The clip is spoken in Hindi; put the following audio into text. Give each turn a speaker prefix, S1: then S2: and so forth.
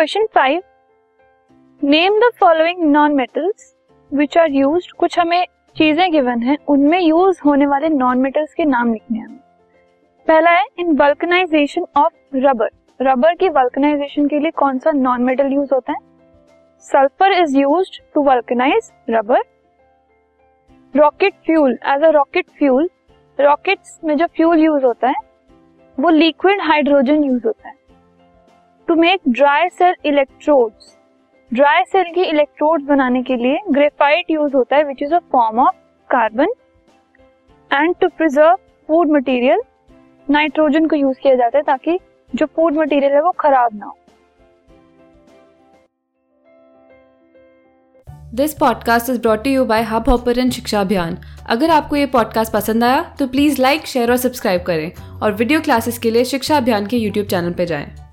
S1: Question five name the following non metals which are use कुछ हमें चीज़ें गिवन है, उनमें यूज़ होने वाले नॉन मेटल्स के नाम लिखने हैं। पहला है in vulcanisation of rubber rubber की वल्कनाइजेशन के लिए कौन सा नॉन मेटल यूज़ होता है? Sulphur is use to vulcanise rubber rocket fuel as a rocket fuel rockets में जो फ्यूल यूज़ होता है, वो लिक्विड हाइड्रोजन यूज़ होता है। To make dry cell electrodes dry cell की इलेक्ट्रोड्स बनाने के लिए ग्रेफाइट यूज़ होता है which is a form of carbon and to preserve food material nitrogen को यूज़ किया जाता है ताकि जो फ़ूड मटेरियल है वो खराब ना हो।
S2: This podcast is brought you by hub hopper शिक्षा अभियान अगर आपको ये पॉडकास्ट पसंद आया तो प्लीज़ लाइक शेयर और सब्सक्राइब करें और वीडियो क्लासेस के लिए शिक्षा अभियान के यूट्यूब चैनल पर जाएँ।